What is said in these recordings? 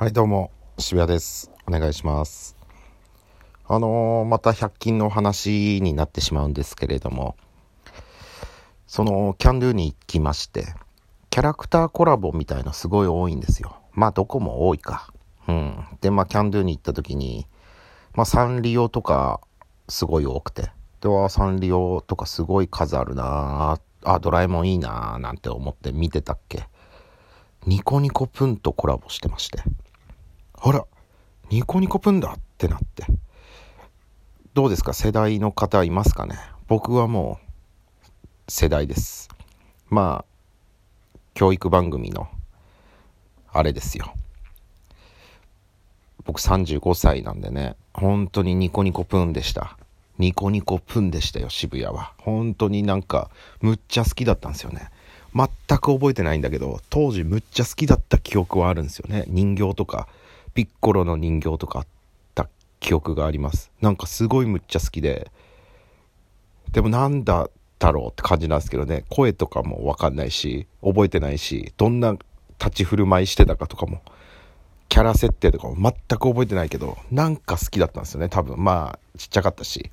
はいどうも渋谷です。お願いします。あのー、また100均の話になってしまうんですけれどもそのキャンドゥに行きましてキャラクターコラボみたいなすごい多いんですよ。まあどこも多いか。うん。でまあキャンドゥに行った時にまあサンリオとかすごい多くてではサンリオとかすごい数あるなあドラえもんいいななんて思って見てたっけ。ニコニコプンとコラボしてまして。あら、ニコニコプンだってなって。どうですか？世代の方いますかね？僕はもう世代です。まあ、教育番組のあれですよ。僕35歳なんでね、本当にニコニコプンでした。ニコニコプンでしたよ、渋谷は。本当になんか、むっちゃ好きだったんですよね。全く覚えてないんだけど、当時むっちゃ好きだった記憶はあるんですよね。人形とか。ピッコロの人形とかあった記憶があります。なんかすごいむっちゃ好きで。でもなんだだろうって感じなんですけどね。声とかも分かんないし覚えてないしどんな立ち振る舞いしてたかとかもキャラ設定とかも全く覚えてないけどなんか好きだったんですよね。多分。まあちっちゃかったし。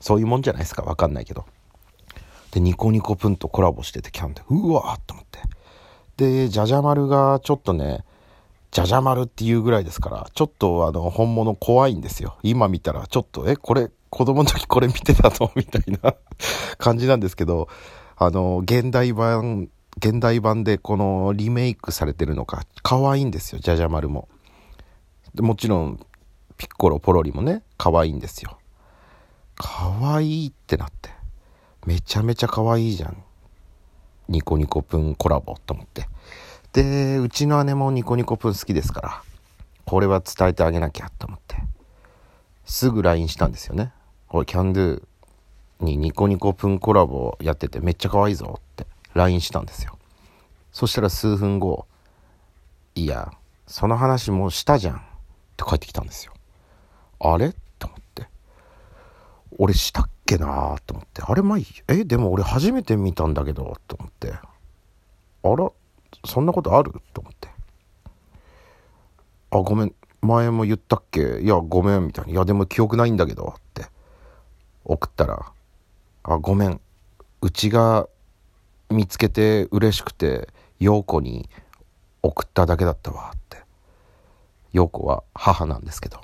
そういうもんじゃないですか。分かんないけど。でニコニコプンとコラボしててキャンでうわーっと思って。でじゃじゃ丸がちょっとねじゃじゃ丸っていうぐらいですから、ちょっとあの、本物怖いんですよ。今見たら、ちょっと、え、これ、子供の時 これ見てたの？みたいな 感じなんですけど、あの、現代版、現代版でこのリメイクされてるのか、可愛いんですよ、じゃじゃ丸も。もちろん、ピッコロ、ポロリもね、可愛いんですよ。可愛いってなって。めちゃめちゃ可愛いじゃん。ニコニコプンコラボと思って。で、うちの姉もニコニコプン好きですから、これは伝えてあげなきゃと思って、すぐ LINE したんですよね。おい、キャンドゥにニコニコプンコラボやっててめっちゃ可愛いぞって LINE したんですよ。そしたら数分後、いや、その話もうしたじゃんって帰ってきたんですよ。あれ？と思って。俺したっけなと思って。あれまあいい。え、でも俺初めて見たんだけど、と思って。あら？そんなことある？と思って。あ、ごめん。前も言ったっけ？いや、ごめん。みたいな。いや、でも記憶ないんだけど。って送ったら、あ、ごめん。うちが見つけて嬉しくて、陽子に送っただけだったわ。って。陽子は母なんですけど。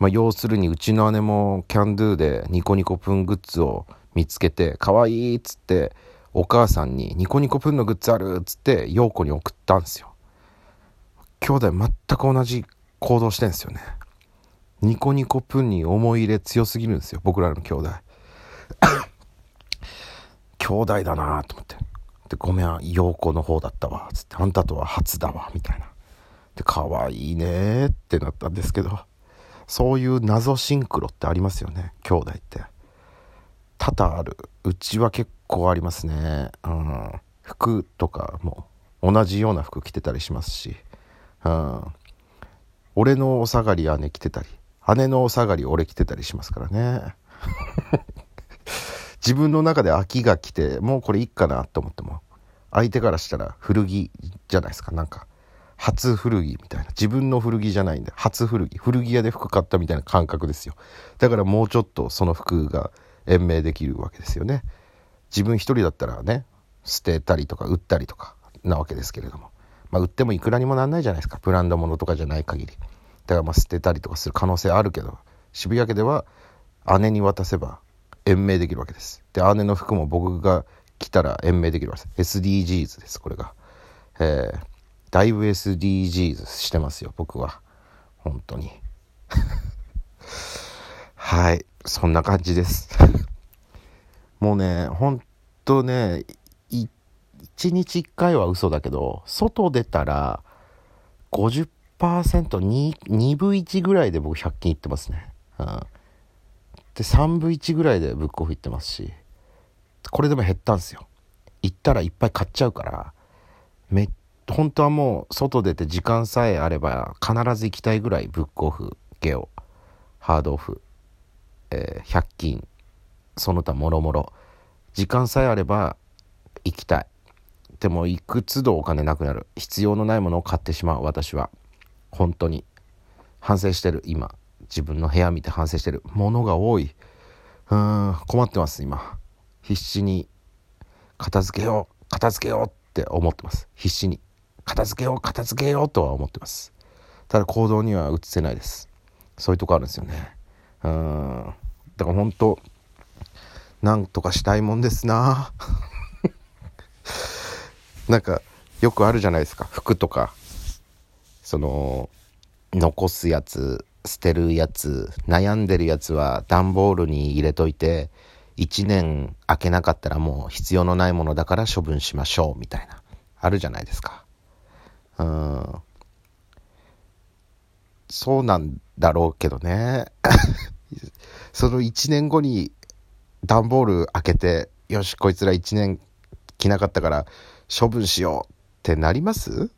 まあ、要するにうちの姉もキャンドゥでニコニコプングッズを見つけて、可愛いっつって、お母さんにニコニコプンのグッズあるっつって陽子に送ったんですよ。兄弟全く同じ行動してんですよね。ニコニコプンに思い入れ強すぎるんですよ僕らの兄弟。兄弟だなと思って。でごめん陽子の方だったわつって。あんたとは初だわみたいな。で可愛いねってなったんですけど。そういう謎シンクロってありますよね兄弟って。多々ある。うちは結構ありますね。うん。服とかも同じような服着てたりしますし。うん。俺のお下がり姉着てたり、姉のお下がり俺着てたりしますからね。自分の中で秋が来て、もうこれいいかなと思っても、相手からしたら古着じゃないですか。なんか、初古着みたいな。自分の古着じゃないんで、初古着。古着屋で服買ったみたいな感覚ですよ。だからもうちょっとその服が延命できるわけですよね。自分一人だったらね捨てたりとか売ったりとかなわけですけれども、まあ、売ってもいくらにもなんないじゃないですか。ブランド物とかじゃない限り。だからまあ捨てたりとかする可能性あるけど渋谷家では姉に渡せば延命できるわけです。で姉の服も僕が着たら延命できるわけです。SDGs ですこれが。えー、だいぶ SDGs してますよ僕は。本当に。はい。そんな感じです。もうね、ほんとね、1日1回は嘘だけど、外出たら50%、2, 2分1ぐらいで僕100均行ってますね。うん。で、3分1ぐらいでブックオフ行ってますし、これでも減ったんですよ。行ったらいっぱい買っちゃうから、め本当はもう外出て時間さえあれば必ず行きたいぐらいブックオフゲオハードオフ、えー、100均その他もろもろ。時間さえあれば行きたい。でも行く都度お金なくなる。必要のないものを買ってしまう私は。本当に。反省してる今。自分の部屋見て反省してる。物が多い。うーん困ってます今。必死に片付けよう片付けようって思ってます。必死に。片付けよう片付けようとは思ってます。ただ行動には移せないです。そういうとこあるんですよね。うん。だから本当なんとかしたいもんですな。なんかよくあるじゃないですか。服とか。その残すやつ捨てるやつ悩んでるやつは段ボールに入れといて1年開けなかったらもう必要のないものだから処分しましょうみたいな。あるじゃないですか。うん。そうなんだろうけどね。その1年後に段ボール開けてよしこいつら1年着なかったから処分しようってなります？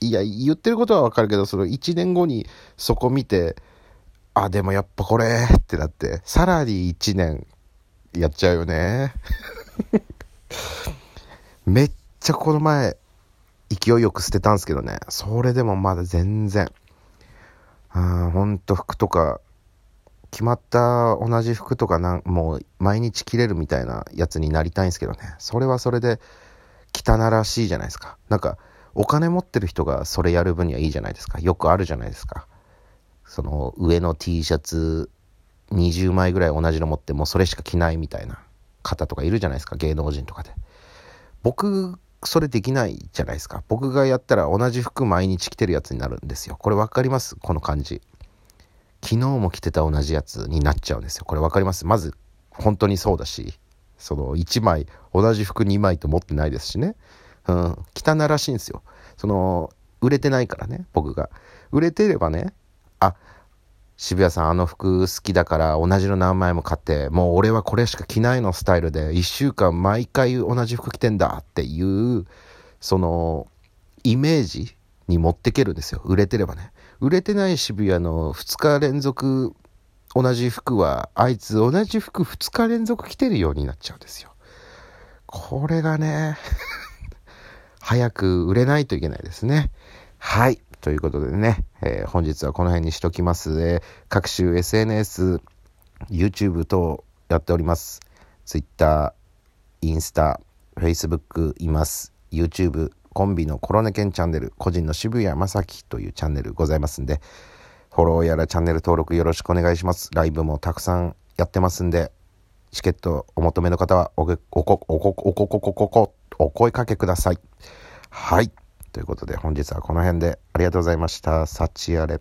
いや言ってることはわかるけどその1年後にそこ見てあでもやっぱこれってなってさらに1年やっちゃうよね。めっちゃこの前勢いよく捨てたんですけどね。それでもまだ全然。うんほんと服とか決まった同じ服とかなんもう毎日着れるみたいなやつになりたいんですけどね。それはそれで汚らしいじゃないですか。なんかお金持ってる人がそれやる分にはいいじゃないですか。よくあるじゃないですか。その上の T シャツ20枚ぐらい同じの持ってもうそれしか着ないみたいな方とかいるじゃないですか。芸能人とかで。僕それできないじゃないですか。僕がやったら同じ服毎日着てるやつになるんですよ。これ分かります？この感じ。昨日も着てた同じやつになっちゃうんですよ。これ分かります？まず本当にそうだしその1枚同じ服2枚と持ってないですしね。うん。汚らしいんですよ。その売れてないからね僕が。売れてればねあ渋谷さんあの服好きだから同じの何枚も買ってもう俺はこれしか着ないのスタイルで1週間毎回同じ服着てんだっていうそのイメージに持ってけるんですよ。売れてればね。売れてない渋谷の2日連続同じ服はあいつ同じ服2日連続着てるようになっちゃうんですよこれがね 早く売れないといけないですねはいということでね、えー、本日はこの辺にしときます、えー、各種 SNS、YouTube 等やっております。Twitter、インスタ、Facebook います。YouTube、コンビのコロネケンチャンネル、個人の渋谷正樹というチャンネルございますんで、フォローやらチャンネル登録よろしくお願いします。ライブもたくさんやってますんで、チケットお求めの方はおこ、おこ、おこ、おこ、おこ、おこ、お声かけください。はい。ということで本日はこの辺でありがとうございました。幸あれ。